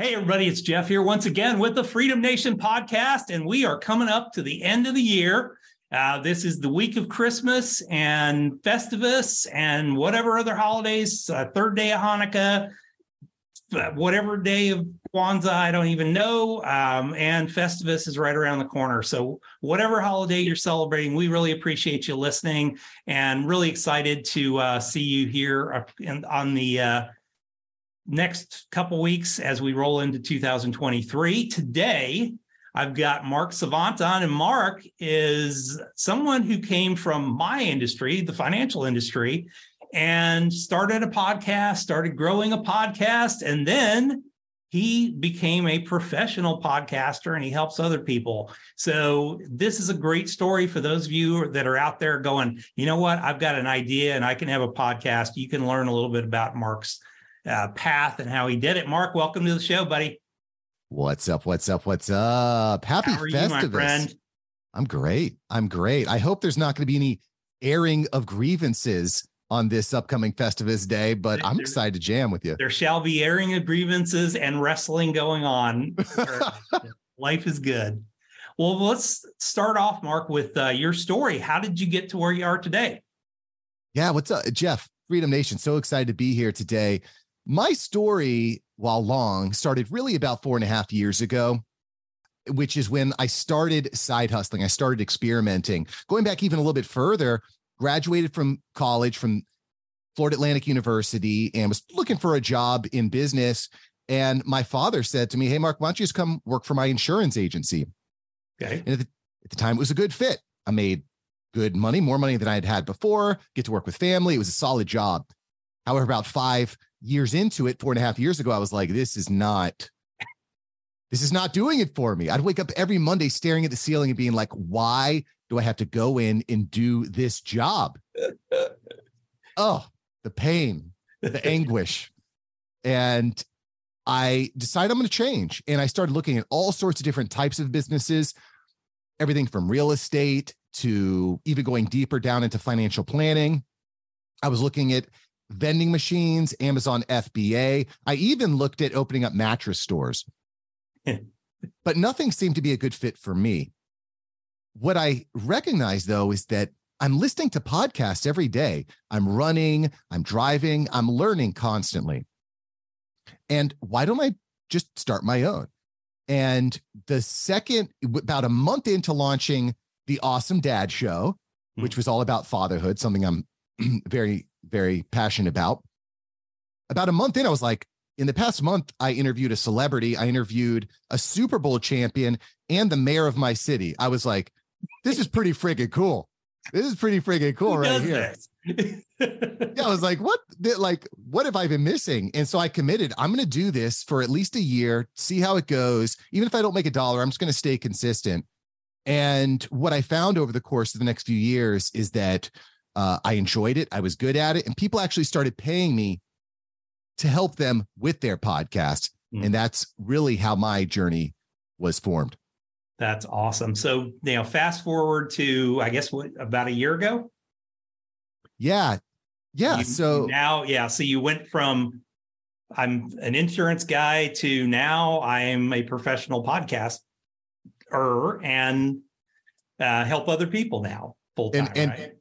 Hey, everybody, it's Jeff here once again with the Freedom Nation podcast, and we are coming up to the end of the year. Uh, this is the week of Christmas and Festivus and whatever other holidays, uh, third day of Hanukkah, uh, whatever day of Kwanzaa, I don't even know. Um, and Festivus is right around the corner. So, whatever holiday you're celebrating, we really appreciate you listening and really excited to uh, see you here in, on the uh, next couple weeks as we roll into 2023. Today, I've got Mark Savant on, and Mark is someone who came from my industry, the financial industry, and started a podcast, started growing a podcast, and then he became a professional podcaster and he helps other people. So, this is a great story for those of you that are out there going, you know what, I've got an idea and I can have a podcast. You can learn a little bit about Mark's uh, path and how he did it. Mark, welcome to the show, buddy. What's up? What's up? What's up? Happy Festivus. You, I'm great. I'm great. I hope there's not going to be any airing of grievances on this upcoming Festivus day, but I'm excited to jam with you. There shall be airing of grievances and wrestling going on. Life is good. Well, let's start off, Mark, with uh, your story. How did you get to where you are today? Yeah, what's up, Jeff? Freedom Nation. So excited to be here today. My story, while long, started really about four and a half years ago, which is when I started side hustling. I started experimenting. Going back even a little bit further, graduated from college from Florida Atlantic University and was looking for a job in business. And my father said to me, Hey, Mark, why don't you just come work for my insurance agency? Okay. And at the, at the time, it was a good fit. I made good money, more money than I had had before, get to work with family. It was a solid job. However, about five years into it, four and a half years ago, I was like, this is not, this is not doing it for me. I'd wake up every Monday staring at the ceiling and being like, why do I have to go in and do this job? oh, the pain, the anguish. And I decided I'm going to change. And I started looking at all sorts of different types of businesses, everything from real estate to even going deeper down into financial planning. I was looking at vending machines, Amazon FBA. I even looked at opening up mattress stores, but nothing seemed to be a good fit for me. What I recognize though is that I'm listening to podcasts every day. I'm running, I'm driving, I'm learning constantly. And why don't I just start my own? And the second, about a month into launching the Awesome Dad Show, which hmm. was all about fatherhood, something I'm very very passionate about. About a month in, I was like, in the past month, I interviewed a celebrity, I interviewed a Super Bowl champion and the mayor of my city. I was like, this is pretty friggin' cool. This is pretty friggin' cool right here. yeah, I was like, what like what have I been missing? And so I committed, I'm gonna do this for at least a year, see how it goes. Even if I don't make a dollar, I'm just gonna stay consistent. And what I found over the course of the next few years is that uh, I enjoyed it. I was good at it. And people actually started paying me to help them with their podcast. Mm. And that's really how my journey was formed. That's awesome. So, you know, fast forward to, I guess, what, about a year ago? Yeah. Yeah. You, so now, yeah. So you went from I'm an insurance guy to now I'm a professional podcaster and uh, help other people now full time. And, and, right?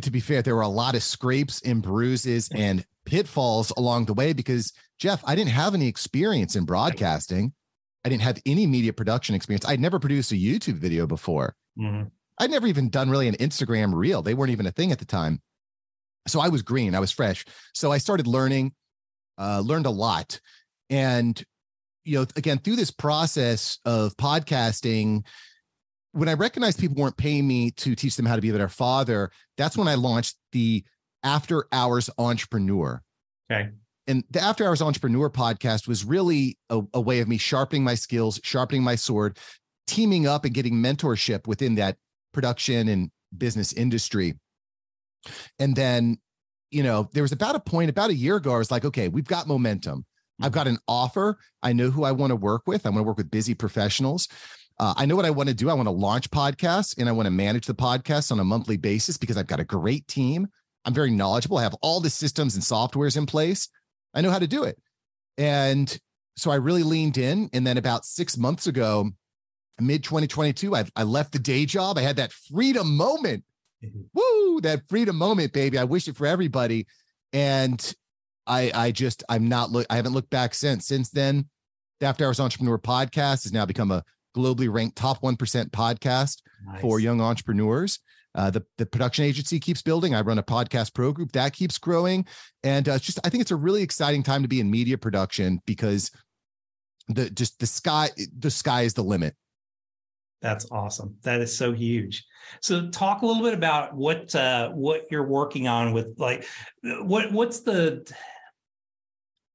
To be fair, there were a lot of scrapes and bruises and pitfalls along the way because Jeff, I didn't have any experience in broadcasting. I didn't have any media production experience. I'd never produced a YouTube video before. Mm-hmm. I'd never even done really an Instagram reel. They weren't even a thing at the time. So I was green, I was fresh. So I started learning, uh, learned a lot. And, you know, again, through this process of podcasting, when I recognized people weren't paying me to teach them how to be a better father, that's when I launched the After Hours Entrepreneur. Okay. And the After Hours Entrepreneur podcast was really a, a way of me sharpening my skills, sharpening my sword, teaming up and getting mentorship within that production and business industry. And then, you know, there was about a point about a year ago, I was like, okay, we've got momentum. I've mm-hmm. got an offer. I know who I want to work with. I want to work with busy professionals. Uh, I know what I want to do. I want to launch podcasts and I want to manage the podcasts on a monthly basis because I've got a great team. I'm very knowledgeable. I have all the systems and softwares in place. I know how to do it. And so I really leaned in. And then about six months ago, mid 2022, I, I left the day job. I had that freedom moment. Mm-hmm. Woo, that freedom moment, baby. I wish it for everybody. And I I just I'm not look I haven't looked back since. Since then, the After Hours Entrepreneur podcast has now become a globally ranked top 1% podcast nice. for young entrepreneurs. Uh, the the production agency keeps building. I run a podcast pro group that keeps growing, and uh, just I think it's a really exciting time to be in media production because the just the sky the sky is the limit. That's awesome. That is so huge. So talk a little bit about what uh, what you're working on with like what what's the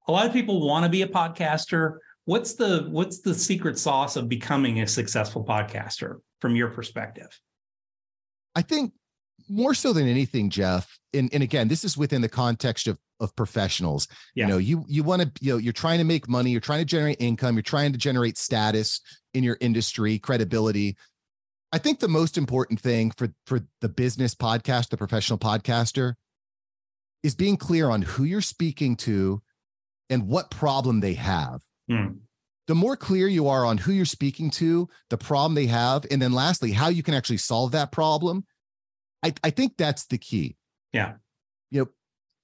a lot of people want to be a podcaster. What's the what's the secret sauce of becoming a successful podcaster from your perspective? I think more so than anything, Jeff, and, and again, this is within the context of of professionals. Yeah. You know, you you want to, you know, you're trying to make money, you're trying to generate income, you're trying to generate status in your industry, credibility. I think the most important thing for for the business podcast, the professional podcaster, is being clear on who you're speaking to and what problem they have. Mm. The more clear you are on who you're speaking to, the problem they have, and then lastly, how you can actually solve that problem, I, I think that's the key. Yeah. You know,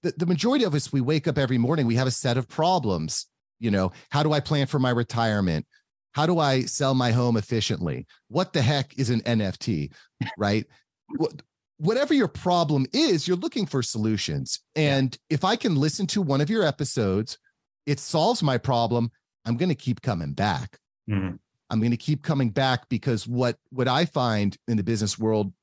the, the majority of us, we wake up every morning, we have a set of problems. You know, how do I plan for my retirement? How do I sell my home efficiently? What the heck is an NFT? Right. Whatever your problem is, you're looking for solutions. And if I can listen to one of your episodes, it solves my problem. I'm going to keep coming back. Mm-hmm. I'm going to keep coming back because what what I find in the business world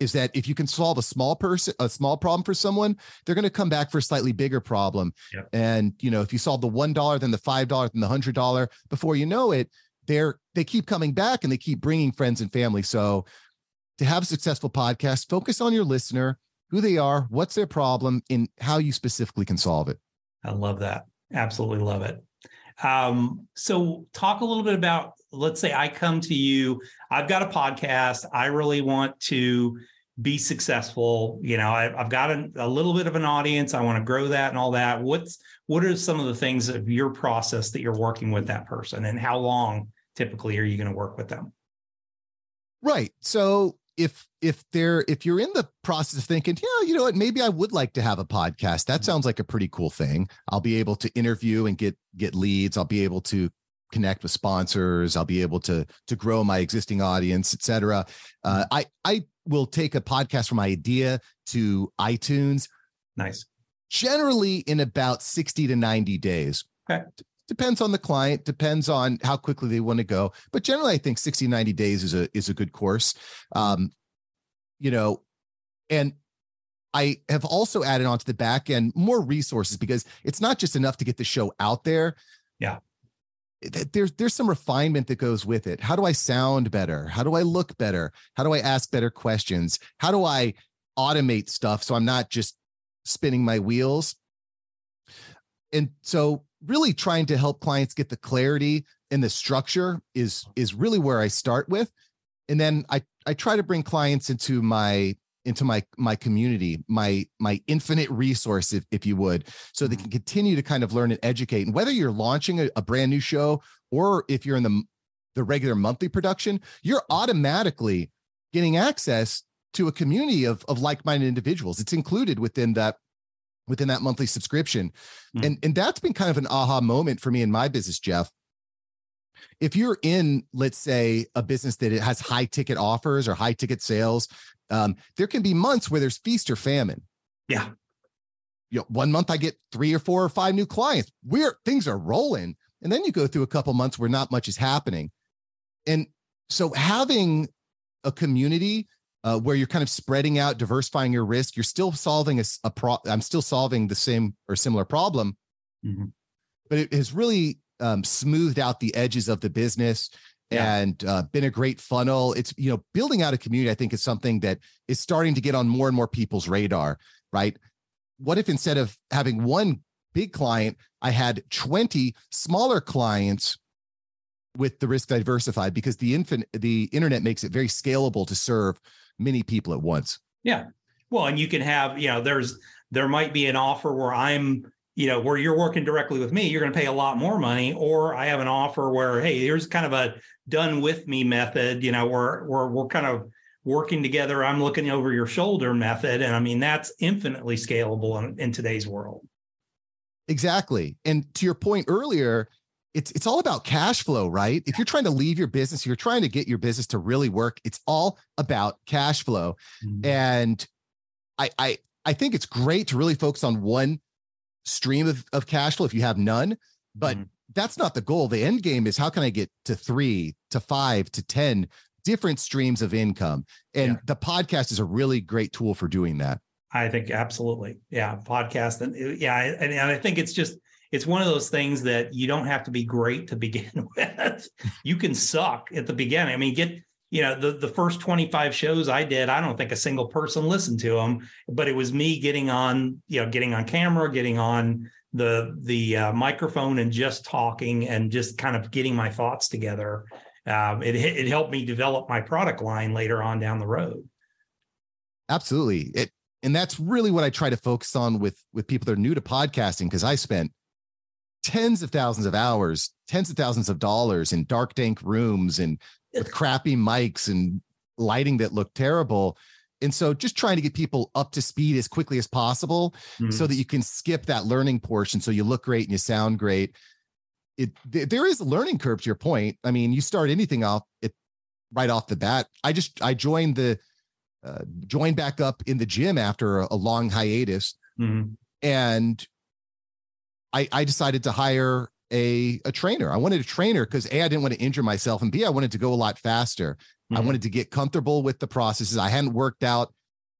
is that if you can solve a small person a small problem for someone they're going to come back for a slightly bigger problem yep. and you know if you solve the one dollar then the five dollar then the hundred dollar before you know it they're they keep coming back and they keep bringing friends and family so to have a successful podcast focus on your listener who they are what's their problem and how you specifically can solve it i love that absolutely love it um, so talk a little bit about let's say I come to you, I've got a podcast, I really want to be successful. You know, I, have got a, a, little bit of an audience. I want to grow that and all that. What's what are some of the things of your process that you're working with that person, and how long typically are you going to work with them? Right. So if if they're if you're in the process of thinking, yeah, you know what, maybe I would like to have a podcast. That sounds like a pretty cool thing. I'll be able to interview and get get leads. I'll be able to connect with sponsors. I'll be able to to grow my existing audience, etc. Uh, I I will take a podcast from idea to iTunes. Nice. Generally, in about sixty to ninety days. Okay. Depends on the client. Depends on how quickly they want to go. But generally, I think 60, 90 days is a is a good course. Um, you know, and I have also added onto the back end more resources because it's not just enough to get the show out there. Yeah there's there's some refinement that goes with it. How do I sound better? How do I look better? How do I ask better questions? How do I automate stuff so I'm not just spinning my wheels? And so really trying to help clients get the clarity and the structure is is really where I start with. And then I I try to bring clients into my into my my community my my infinite resource if, if you would so they mm-hmm. can continue to kind of learn and educate and whether you're launching a, a brand new show or if you're in the the regular monthly production you're automatically getting access to a community of of like-minded individuals it's included within that within that monthly subscription mm-hmm. and and that's been kind of an aha moment for me in my business jeff if you're in let's say a business that it has high ticket offers or high ticket sales um, there can be months where there's feast or famine. Yeah. You know, one month I get three or four or five new clients. We're things are rolling. And then you go through a couple months where not much is happening. And so having a community uh, where you're kind of spreading out, diversifying your risk. You're still solving a, a pro. I'm still solving the same or similar problem, mm-hmm. but it has really um, smoothed out the edges of the business yeah. and uh, been a great funnel. It's you know building out a community. I think is something that is starting to get on more and more people's radar. Right? What if instead of having one big client, I had 20 smaller clients with the risk diversified because the infin- the internet makes it very scalable to serve many people at once. Yeah. Well, and you can have, you know, there's there might be an offer where I'm, you know, where you're working directly with me, you're going to pay a lot more money, or I have an offer where, hey, here's kind of a done with me method, you know, where where we're kind of working together. I'm looking over your shoulder method, and I mean that's infinitely scalable in, in today's world. Exactly, and to your point earlier, it's it's all about cash flow, right? If you're trying to leave your business, you're trying to get your business to really work. It's all about cash flow, mm-hmm. and I I I think it's great to really focus on one stream of, of cash flow if you have none, but mm-hmm. that's not the goal. The end game is how can I get to three, to five, to ten different streams of income, and yeah. the podcast is a really great tool for doing that. I think absolutely, yeah, podcast and yeah, and, and I think it's just it's one of those things that you don't have to be great to begin with. you can suck at the beginning. I mean, get you know the the first 25 shows I did, I don't think a single person listened to them, but it was me getting on, you know, getting on camera, getting on the the uh, microphone and just talking and just kind of getting my thoughts together. Um, it it helped me develop my product line later on down the road. Absolutely. It and that's really what I try to focus on with with people that are new to podcasting because I spent tens of thousands of hours, tens of thousands of dollars in dark, dank rooms and with crappy mics and lighting that looked terrible. And so just trying to get people up to speed as quickly as possible mm-hmm. so that you can skip that learning portion so you look great and you sound great. It there is a learning curve to your point. I mean, you start anything off it right off the bat. I just I joined the uh, joined back up in the gym after a, a long hiatus. Mm-hmm. And I, I decided to hire a, a trainer. I wanted a trainer because A, I didn't want to injure myself, and B, I wanted to go a lot faster. Mm-hmm. I wanted to get comfortable with the processes. I hadn't worked out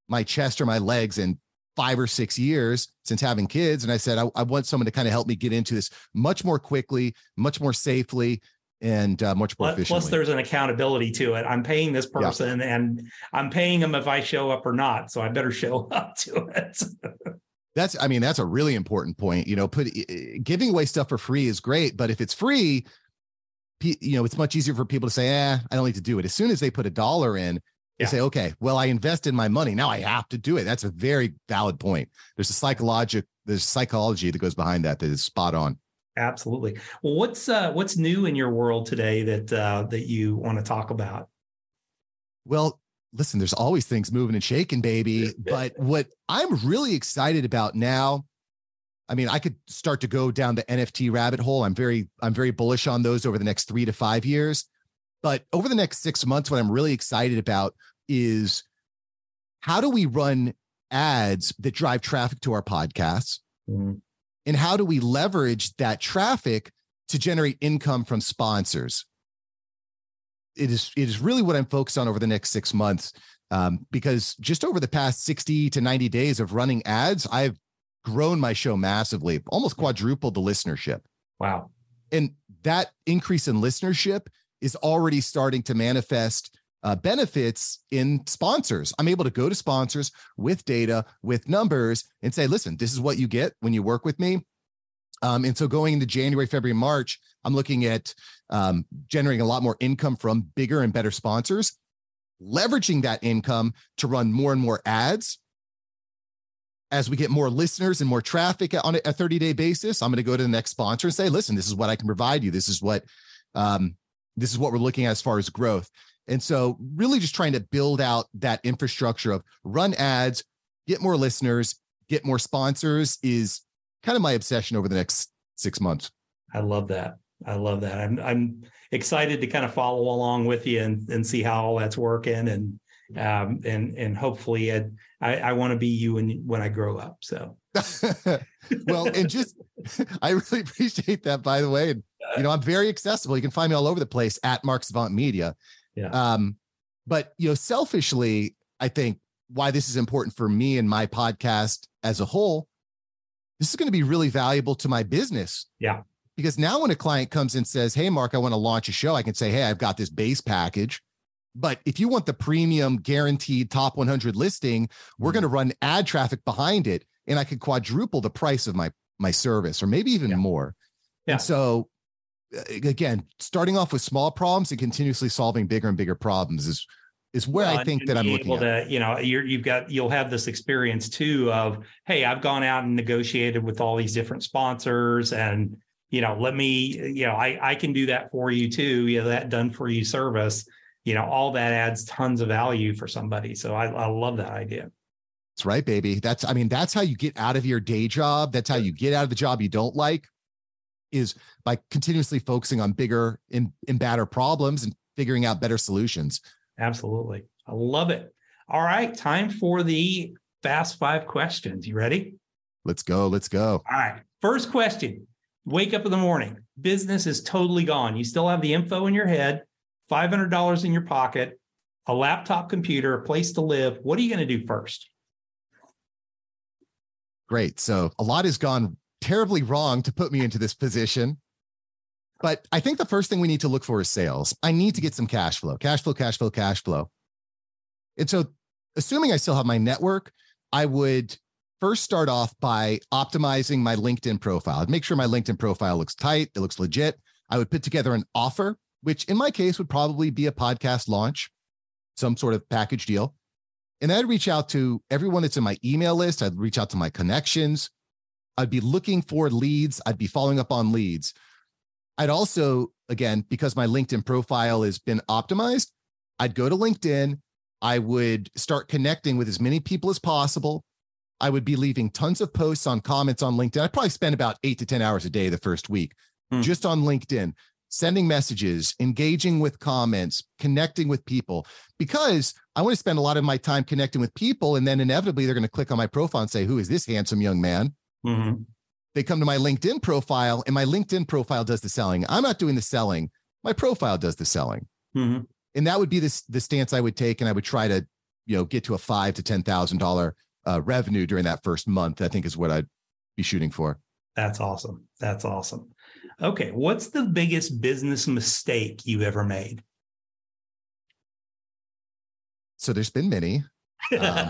my chest or my legs in five or six years since having kids. And I said, I, I want someone to kind of help me get into this much more quickly, much more safely, and uh, much more efficiently. Plus, there's an accountability to it. I'm paying this person yeah. and I'm paying them if I show up or not. So I better show up to it. That's, I mean, that's a really important point. You know, put giving away stuff for free is great, but if it's free, you know, it's much easier for people to say, "eh, I don't need to do it." As soon as they put a dollar in, they yeah. say, "Okay, well, I invested my money. Now I have to do it." That's a very valid point. There's a psychologic, there's psychology that goes behind that that is spot on. Absolutely. Well, what's uh, what's new in your world today that uh, that you want to talk about? Well, listen, there's always things moving and shaking, baby. But what I'm really excited about now, I mean, I could start to go down the NFT rabbit hole. I'm very, I'm very bullish on those over the next three to five years. But over the next six months, what I'm really excited about is how do we run ads that drive traffic to our podcasts? Mm-hmm. And how do we leverage that traffic to generate income from sponsors? It is it is really what I'm focused on over the next six months. Um, because just over the past 60 to 90 days of running ads, I've grown my show massively, almost quadrupled the listenership. Wow. And that increase in listenership is already starting to manifest uh, benefits in sponsors. I'm able to go to sponsors with data, with numbers, and say, listen, this is what you get when you work with me. Um, and so going into January, February, March, I'm looking at um, generating a lot more income from bigger and better sponsors, leveraging that income to run more and more ads. As we get more listeners and more traffic on a 30 day basis, I'm going to go to the next sponsor and say, listen, this is what I can provide you. This is what, um, this is what we're looking at as far as growth. And so really just trying to build out that infrastructure of run ads, get more listeners, get more sponsors is kind of my obsession over the next six months. I love that. I love that. I'm I'm excited to kind of follow along with you and, and see how all that's working and um and and hopefully Ed, I I want to be you when when I grow up. So well, and just I really appreciate that by the way. And you know, I'm very accessible. You can find me all over the place at Mark Savant Media. Yeah. Um, But you know, selfishly, I think why this is important for me and my podcast as a whole, this is going to be really valuable to my business. Yeah. Because now when a client comes and says, Hey, Mark, I want to launch a show, I can say, Hey, I've got this base package. But if you want the premium guaranteed top 100 listing, we're going to run ad traffic behind it and I could quadruple the price of my my service or maybe even Yeah. more. Yeah. And so uh, again, starting off with small problems and continuously solving bigger and bigger problems is is where Well, I think that I'm able at. you know, you're, you've got, you'll have this experience too of, hey, I've gone out and negotiated with all these different sponsors, and you know, let me, you know, I I can do that for you too. You know, that done for you service. You know, all that adds tons of value for somebody. So I, I love that idea. That's right, baby. That's I mean, that's how you get out of your day job. That's how you get out of the job you don't like, is by continuously focusing on bigger and, and badder problems and figuring out better solutions. Absolutely, I love it. All right, time for the fast five questions. You ready? Let's go. Let's go. All right. First question Wake up in the morning. Business is totally gone. You still have the info in your head, $500 in your pocket, a laptop computer, a place to live. What are you going to do first? Great. So a lot has gone terribly wrong to put me into this position. But I think the first thing we need to look for is sales. I need to get some cash flow, cash flow, cash flow, cash flow. And so, assuming I still have my network, I would first start off by optimizing my LinkedIn profile. I'd make sure my LinkedIn profile looks tight, it looks legit. I would put together an offer, which in my case would probably be a podcast launch, some sort of package deal. And I'd reach out to everyone that's in my email list. I'd reach out to my connections. I'd be looking for leads. I'd be following up on leads. I'd also, again, because my LinkedIn profile has been optimized, I'd go to LinkedIn. I would start connecting with as many people as possible. I would be leaving tons of posts on comments on LinkedIn. I'd probably spend about eight to 10 hours a day the first week Hmm. just on LinkedIn, sending messages, engaging with comments, connecting with people, because I want to spend a lot of my time connecting with people. And then inevitably they're going to click on my profile and say, Who is this handsome young man? Mhm. They come to my LinkedIn profile, and my LinkedIn profile does the selling. I'm not doing the selling, my profile does the selling. Mhm. And that would be this the stance I would take. And I would try to, you know, get to a five to ten thousand dollar uh, revenue during that first month. I think is what I'd be shooting for. That's awesome. That's awesome. Okay. What's the biggest business mistake you ever made? So there's been many. Um,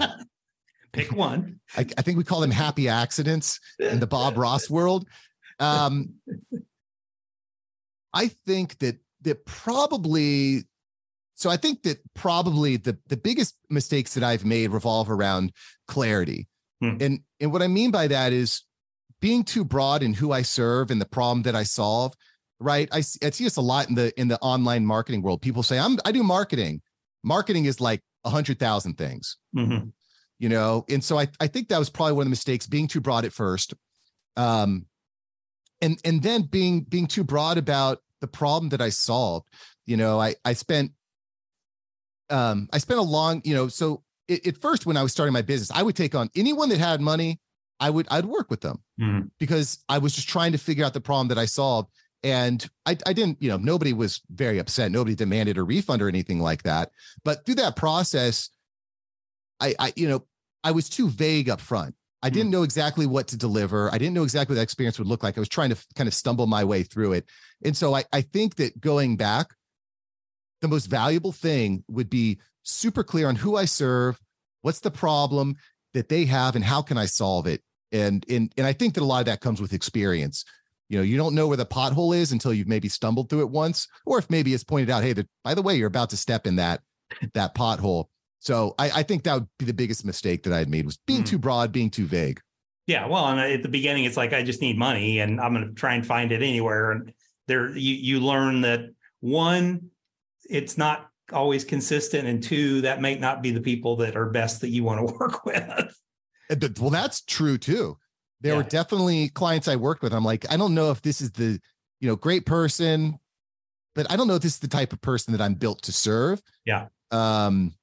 Pick one. I, I think we call them happy accidents in the Bob Ross world. Um, I think that that probably so I think that probably the the biggest mistakes that I've made revolve around clarity. Hmm. And and what I mean by that is being too broad in who I serve and the problem that I solve, right? I, see- I see this a lot in the in the online marketing world. People say, I'm I do marketing. Marketing is like a hundred thousand things Mhm. You know? And so i i think that was probably one of the mistakes being too broad at first. Um and and then being being too broad about the problem that i solved you know? I i spent um i spent a long you know so at, at first when i was starting my business i would take on anyone that had money i would i'd work with them Mhm. because i was just trying to figure out the problem that i solved. And I, I didn't you know nobody was very upset. Nobody demanded a refund or anything like that. But through that process I, I, you know, I was too vague up front. I Hmm. didn't know exactly what to deliver. I didn't know exactly what that experience would look like. I was trying to kind of stumble my way through it. And so I, I think that going back, the most valuable thing would be super clear on who I serve, what's the problem that they have, and how can I solve it. And and and I think that a lot of that comes with experience. You know, you don't know where the pothole is until you've maybe stumbled through it once, or if maybe it's pointed out, hey, that by the way, you're about to step in that that pothole. So I, I think that would be the biggest mistake that I had made was being Hmm. too broad, being too vague. Yeah, well, and at the beginning, it's like I just need money, and I'm going to try and find it anywhere. And there, you you learn that one, it's not always consistent, and two, that may not be the people that are best that you want to work with. Well, that's true too. There were definitely clients I worked with. I'm like, I don't know if this is the, you know, great person, but I don't know if this is the type of person that I'm built to serve. Yeah. Um,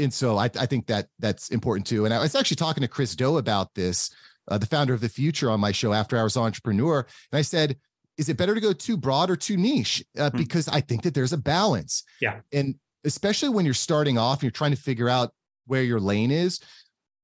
and so I, I think that that's important too. And I was actually talking to Chris Do about this, uh, the founder of the Futur on my show after hours entrepreneur. And I said, is it better to go too broad or too niche? Uh, Hmm. Because I think that there's a balance. Yeah. And especially when you're starting off and you're trying to figure out where your lane is.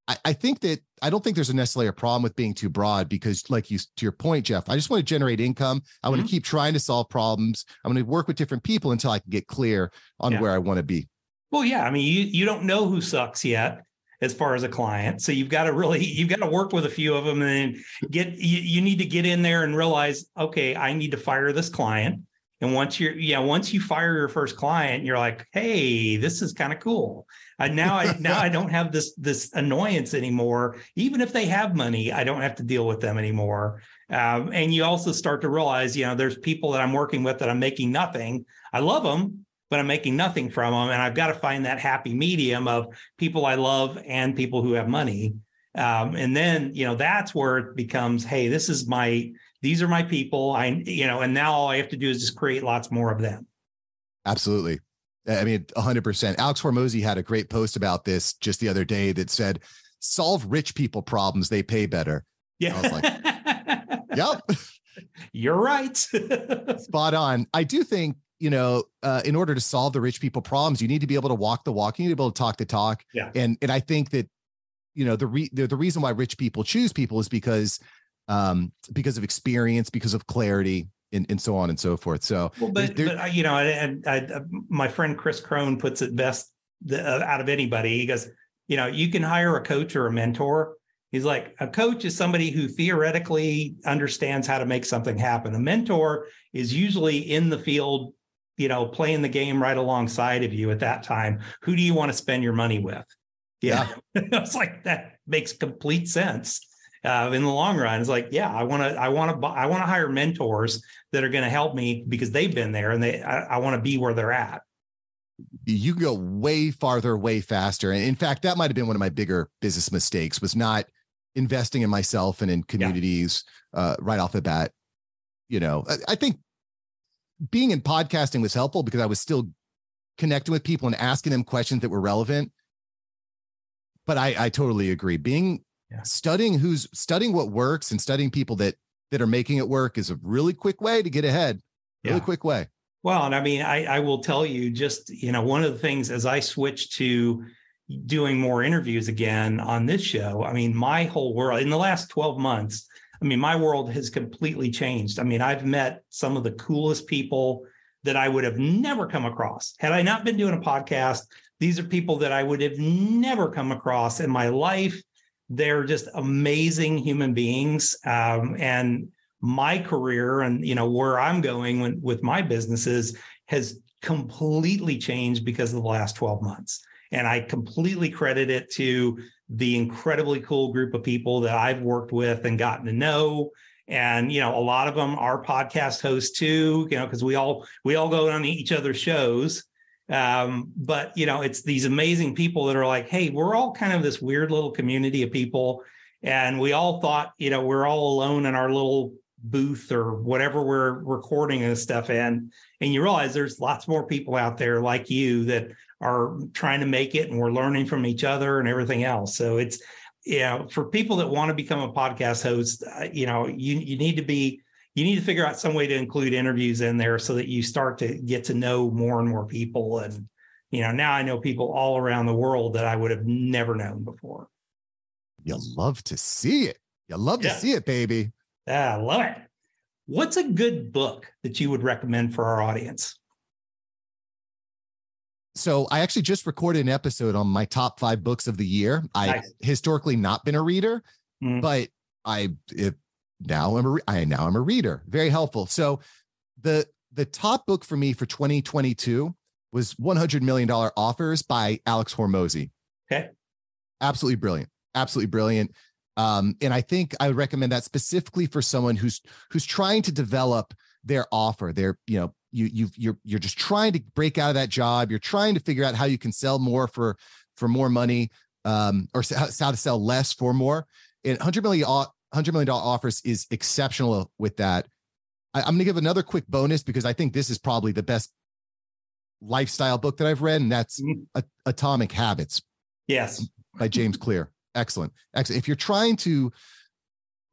I, I think that I don't think there's a necessarily a problem with being too broad because, like you to your point, Jeff, I just want to generate income. I want mm-hmm. to keep trying to solve problems. I'm going to work with different people until I can get clear on yeah. where I want to be. Well, yeah. I mean, you you don't know who sucks yet as far as a client. So you've got to really you've got to work with a few of them and get you, you need to get in there and realize, okay, I need to fire this client. And once you're, yeah, once you fire your first client, you're like, hey, this is kind of cool. And now I now I don't have this this annoyance anymore. Even if they have money, I don't have to deal with them anymore. Um, and you also start to realize, you know, there's people that I'm working with that I'm making nothing. I love them, but I'm making nothing from them. And I've got to find that happy medium of people I love and people who have money. Um, and then, you know, that's where it becomes, hey, this is my these are my people. I, you know, and now all I have to do is just create lots more of them. Absolutely. I mean, 100%. Alex Hormozi had a great post about this just the other day that said, solve rich people problems, they pay better. Yeah. I was like, yep. You're right. Spot on. I do think, you know, uh, in order to solve the rich people problems, you need to be able to walk the walk. You need to be able to talk the talk. Yeah. And and I think that, you know, the re- the, the reason why rich people choose people is because um, because of experience, because of clarity, and, and so on and so forth. So, well, but, but uh, you know, I, I, I, my friend Chris Crone puts it best the, uh, out of anybody. He goes, you know, you can hire a coach or a mentor. He's like, a coach is somebody who theoretically understands how to make something happen. A mentor is usually in the field, you know, playing the game right alongside of you at that time. Who do you want to spend your money with? Yeah. yeah. it's like that makes complete sense uh, in the long run it's like yeah i want to i want to i want to hire mentors that are going to help me because they've been there and they i, I want to be where they're at you can go way farther way faster and in fact that might have been one of my bigger business mistakes was not investing in myself and in communities yeah. uh, right off the bat you know I, I think being in podcasting was helpful because i was still connecting with people and asking them questions that were relevant but I, I totally agree. Being yeah. studying who's studying what works and studying people that that are making it work is a really quick way to get ahead really yeah. quick way well and i mean I, I will tell you just you know one of the things as i switched to doing more interviews again on this show i mean my whole world in the last 12 months i mean my world has completely changed i mean i've met some of the coolest people that i would have never come across had i not been doing a podcast these are people that i would have never come across in my life they're just amazing human beings. Um, and my career and you know where I'm going when, with my businesses has completely changed because of the last 12 months. And I completely credit it to the incredibly cool group of people that I've worked with and gotten to know. And you know, a lot of them are podcast hosts too, you know, because we all we all go on each other's shows. Um, but you know, it's these amazing people that are like, hey, we're all kind of this weird little community of people. And we all thought, you know, we're all alone in our little booth or whatever we're recording this stuff in. And you realize there's lots more people out there like you that are trying to make it and we're learning from each other and everything else. So it's, you know, for people that want to become a podcast host, uh, you know, you, you need to be you need to figure out some way to include interviews in there so that you start to get to know more and more people and you know now i know people all around the world that i would have never known before you love to see it you love yeah. to see it baby i love it what's a good book that you would recommend for our audience so I actually just recorded an episode on my top five books of the year. I nice. historically not been a reader, mm. but I if now I'm a I now I'm a reader. Very helpful. So the the top book for me for 2022 was 100 million dollar offers by Alex Hormozi. Okay. Absolutely brilliant. Absolutely brilliant. Um, and I think I would recommend that specifically for someone who's who's trying to develop their offer. They're, you know, you you you're you're just trying to break out of that job. You're trying to figure out how you can sell more for for more money, um, or how to sell less for more. And 100 million $100 million offers is exceptional with that. I, am going to give another quick bonus because I think this is probably the best lifestyle book that I've read, and that's mm-hmm. Atomic Habits. Yes. By James Clear. Excellent. Excellent. If you're trying to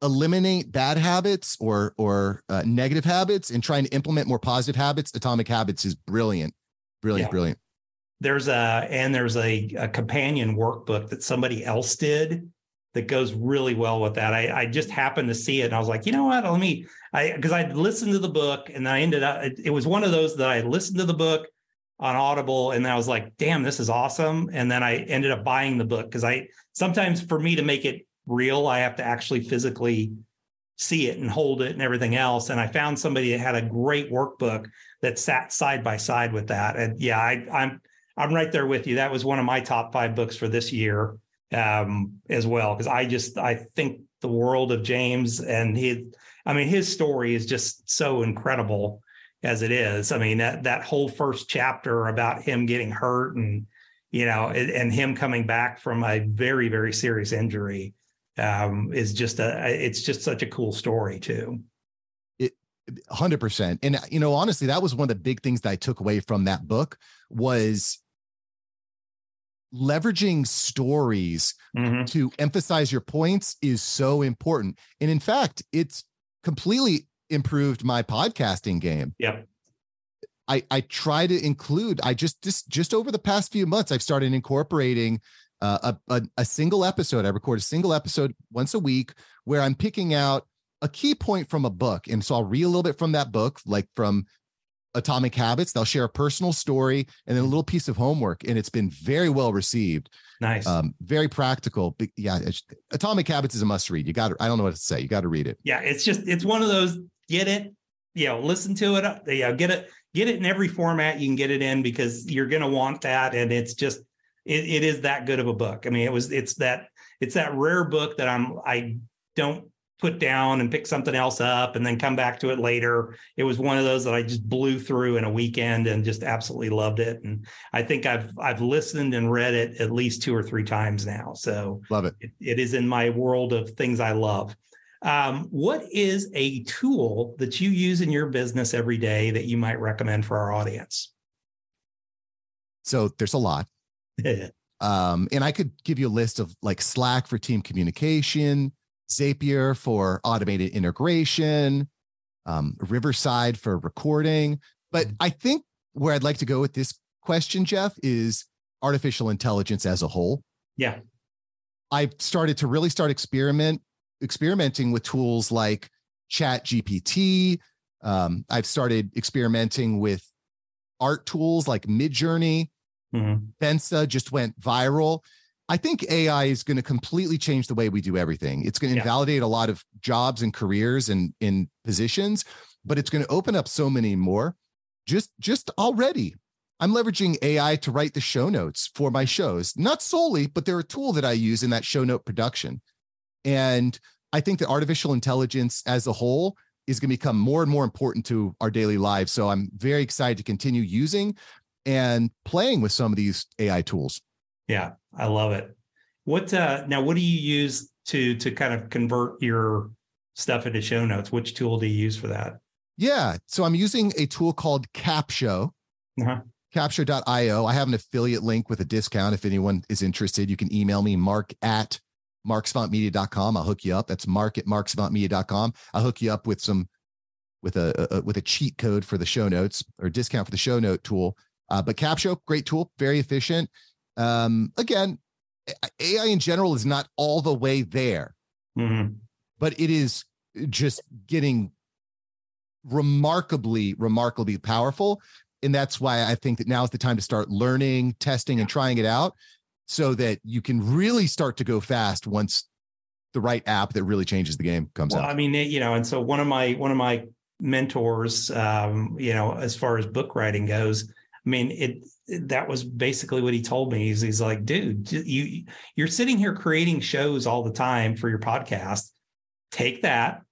eliminate bad habits or or uh, negative habits and trying to implement more positive habits, Atomic Habits is brilliant. Brilliant, yeah. brilliant. there's a and there's a, a companion workbook that somebody else did that goes really well with that. I, I just happened to see it and I was like, you know what? Let me, I because I listened to the book and I ended up. It, it was one of those that I listened to the book on Audible and I was like, damn, this is awesome. And then I ended up buying the book because I sometimes for me to make it real, I have to actually physically see it and hold it and everything else. And I found somebody that had a great workbook that sat side by side with that. And yeah, I, I'm I'm right there with you. That was one of my top five books for this year um, as well because I just I think the world of James and he, I mean, his story is just so incredible as it is. I mean, that that whole first chapter about him getting hurt and you know and, and him coming back from a very very serious injury um, is just a it's just such a cool story too. It 100% and you know honestly that was one of the big things that i took away from that book was leveraging stories mm-hmm. to emphasize your points is so important. And in fact, it's completely improved my podcasting game. Yep. I, I try to include, I just, just, just over the past few months, I've started incorporating uh, a, a, a single episode. I record a single episode once a week where I'm picking out a key point from a book. And so I'll read a little bit from that book, like from Atomic Habits. They'll share a personal story and then a little piece of homework, and it's been very well received. Nice, um, very practical. But yeah, Atomic Habits is a must read. You got to. I don't know what to say. You got to read it. Yeah, it's just it's one of those. Get it, you know, listen to it. Uh, yeah, get it, get it in every format you can get it in because you're going to want that, and it's just it, it is that good of a book. I mean, it was it's that it's that rare book that I'm I don't put down and pick something else up and then come back to it later. It was one of those that I just blew through in a weekend and just absolutely loved it. And I think I've I've listened and read it at least two or three times now. So love it. It, it is in my world of things I love. Um, what is a tool that you use in your business every day that you might recommend for our audience? So there's a lot. um, and I could give you a list of like Slack for team communication, Zapier for automated integration, um, Riverside for recording. But mm-hmm. I think where I'd like to go with this question, Jeff, is artificial intelligence as a whole. Yeah. I've started to really start experiment experimenting with tools like Chat GPT. Um, I've started experimenting with art tools like Midjourney. Mm-hmm. Lensa just went viral. I think AI is going to completely change the way we do everything. It's going to yeah. invalidate a lot of jobs and careers and in positions, but it's going to open up so many more. Just just already, I'm leveraging AI to write the show notes for my shows. Not solely, but they're a tool that I use in that show note production. And I think that artificial intelligence as a whole is going to become more and more important to our daily lives. So I'm very excited to continue using and playing with some of these AI tools. Yeah, I love it. What uh, now? What do you use to to kind of convert your stuff into show notes? Which tool do you use for that? Yeah, so I'm using a tool called Capsho. Uh-huh. Capsho.io. I have an affiliate link with a discount. If anyone is interested, you can email me, mark at marksavantmedia.com. I'll hook you up. That's mark at marksavantmedia.com. I'll hook you up with some with a, a, with a cheat code for the show notes or discount for the show note tool. Uh, but Capsho, great tool, very efficient. Um, again, AI in general is not all the way there, mm-hmm. but it is just getting remarkably, remarkably powerful. And that's why I think that now is the time to start learning, testing, and trying it out so that you can really start to go fast once the right app that really changes the game comes well, out. I mean, you know, and so one of my one of my mentors, um, you know, as far as book writing goes, I mean, it that was basically what he told me. He's, he's like, dude, you you're sitting here creating shows all the time for your podcast. Take that,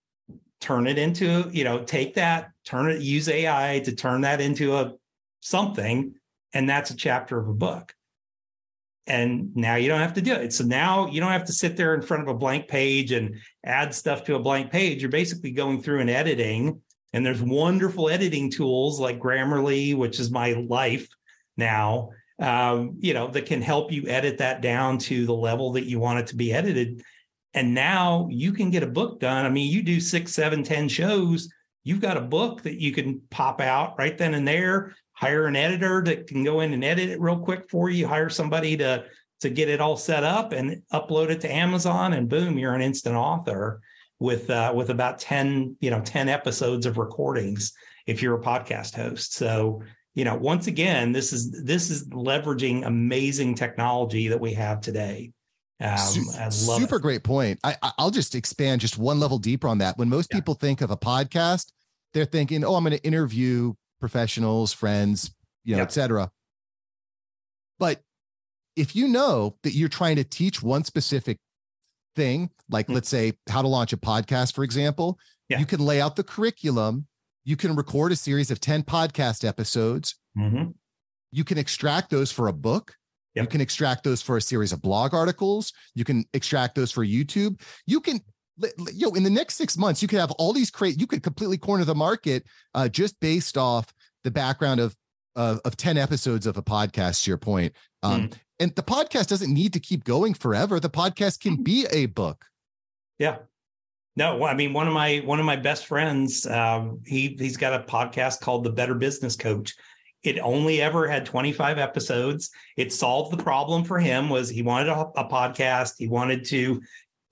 turn it into, you know, take that, turn it, use AI to turn that into a something, and that's a chapter of a book. And now you don't have to do it. So now you don't have to sit there in front of a blank page and add stuff to a blank page. You're basically going through and editing. And there's wonderful editing tools like Grammarly, which is my life now, um, you know, that can help you edit that down to the level that you want it to be edited. And now you can get a book done. I mean, you do six, seven, ten shows. You've got a book that you can pop out right then and there, hire an editor that can go in and edit it real quick for you. Hire somebody to to get it all set up and upload it to Amazon, and boom, you're an instant author with uh, with about ten you know ten episodes of recordings if you're a podcast host. So you know, once again, this is this is leveraging amazing technology that we have today. Um, super it. great point. I, I'll just expand just one level deeper on that. When most yeah. people think of a podcast, they're thinking, "Oh, I'm going to interview professionals, friends, you know, yeah. etc." But if you know that you're trying to teach one specific thing, like mm-hmm. let's say how to launch a podcast, for example, yeah. you can lay out the curriculum you can record a series of 10 podcast episodes. Mm-hmm. You can extract those for a book. Yep. You can extract those for a series of blog articles. You can extract those for YouTube. You can, know, in the next six months, you could have all these create. You could completely corner the market uh, just based off the background of of, of ten episodes of a podcast. To your point, um, mm. and the podcast doesn't need to keep going forever. The podcast can be a book. Yeah, no, I mean one of my one of my best friends. Um, he he's got a podcast called The Better Business Coach. It only ever had 25 episodes. It solved the problem for him. Was he wanted a, a podcast? He wanted to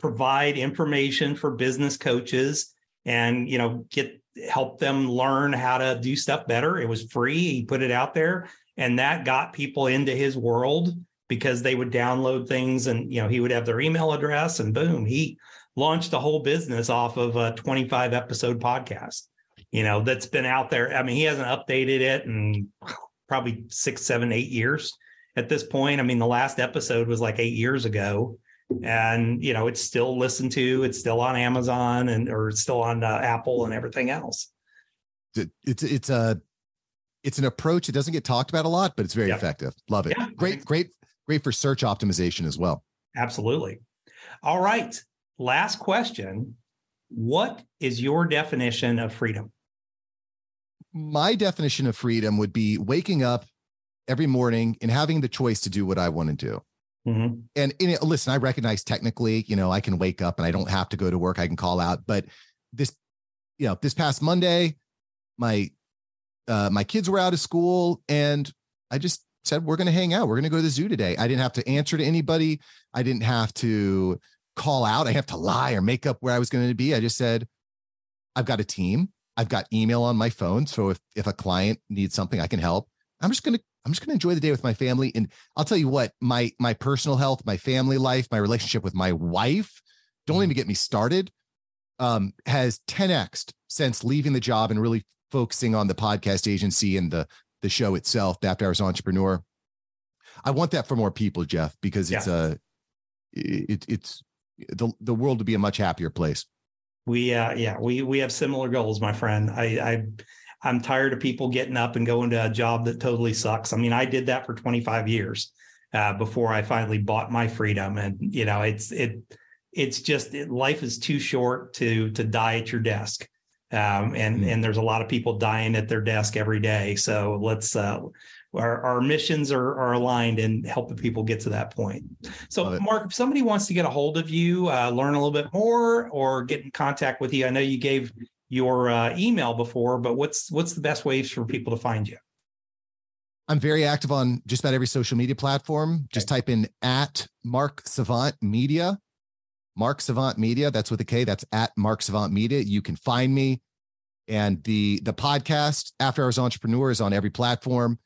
provide information for business coaches and you know get help them learn how to do stuff better. It was free. He put it out there, and that got people into his world because they would download things, and you know he would have their email address, and boom, he launched a whole business off of a 25 episode podcast, you know, that's been out there. I mean, he hasn't updated it in probably six, seven, eight years at this point. I mean, the last episode was like eight years ago. And you know it's still listened to. It's still on Amazon and or it's still on uh, Apple and everything else. It's it's a it's an approach. It doesn't get talked about a lot, but it's very yeah. effective. Love it. Yeah. Great, great, great for search optimization as well. Absolutely. All right last question What is your definition of freedom? My definition of freedom would be waking up every morning and having the choice to do what I want to do. Mm-hmm. And, and listen, I recognize technically, you know, I can wake up and I don't have to go to work. I can call out. But this, you know, this past Monday, my uh, my kids were out of school, and I just said we're going to hang out. We're going to go to the zoo today. I didn't have to answer to anybody. I didn't have to call out. I have to lie or make up where I was going to be. I just said, I've got a team. I've got email on my phone. So if, if a client needs something, I can help. I'm just going to, I'm just going to enjoy the day with my family. And I'll tell you what, my, my personal health, my family life, my relationship with my wife, don't mm-hmm. even get me started, um, has 10x since leaving the job and really focusing on the podcast agency and the, the show itself, the After Hours Entrepreneur. I want that for more people, Jeff, because it's yeah. a, it, it's the the world to be a much happier place. We uh yeah, we we have similar goals, my friend. I I I'm tired of people getting up and going to a job that totally sucks. I mean, I did that for 25 years uh, before I finally bought my freedom, and you know, it's it it's just it, life is too short to to die at your desk, um, and mm-hmm. and there's a lot of people dying at their desk every day. So let's uh, our, our missions are, are aligned in helping people get to that point. So, Mark, if somebody wants to get a hold of you, uh, learn a little bit more, or get in contact with you, I know you gave your uh, email before, but what's what's the best ways for people to find you? I'm very active on just about every social media platform. Just type in at Mark Savant Media, Mark Savant Media. That's with a K. That's at Mark Savant Media. You can find me. And the the podcast After Hours Entrepreneur is on every platform.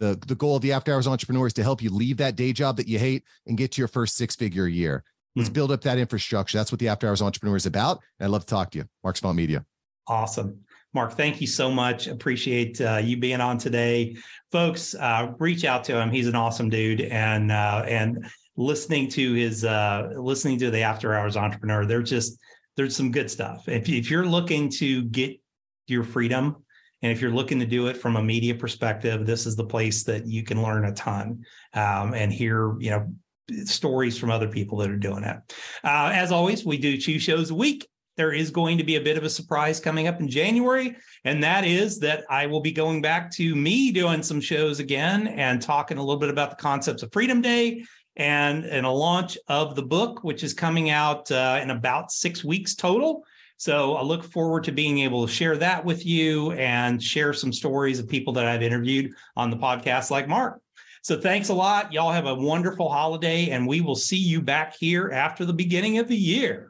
The, the goal of the after hours entrepreneur is to help you leave that day job that you hate and get to your first six figure year. Let's mm build up that infrastructure. That's what the after hours entrepreneur is about. And I'd love to talk to you. Mark Savant Media. Awesome. Mark, thank you so much. Appreciate uh, you being on today, folks. Uh, reach out to him. He's an awesome dude, and uh, and listening to his uh, listening to the After Hours Entrepreneur. There's just there's some good stuff. If if you're looking to get your freedom, and if you're looking to do it from a media perspective, this is the place that you can learn a ton um, and hear, you know, stories from other people that are doing it. Uh, as always, we do two shows a week. There is going to be a bit of a surprise coming up in January, and that is that I will be going back to me doing some shows again and talking a little bit about the concepts of Freedom Day and, and a launch of the book, which is coming out uh, in about six weeks total. So I look forward to being able to share that with you and share some stories of people that I've interviewed on the podcast, like Mark. So thanks a lot. Y'all have a wonderful holiday, and we will see you back here after the beginning of the year.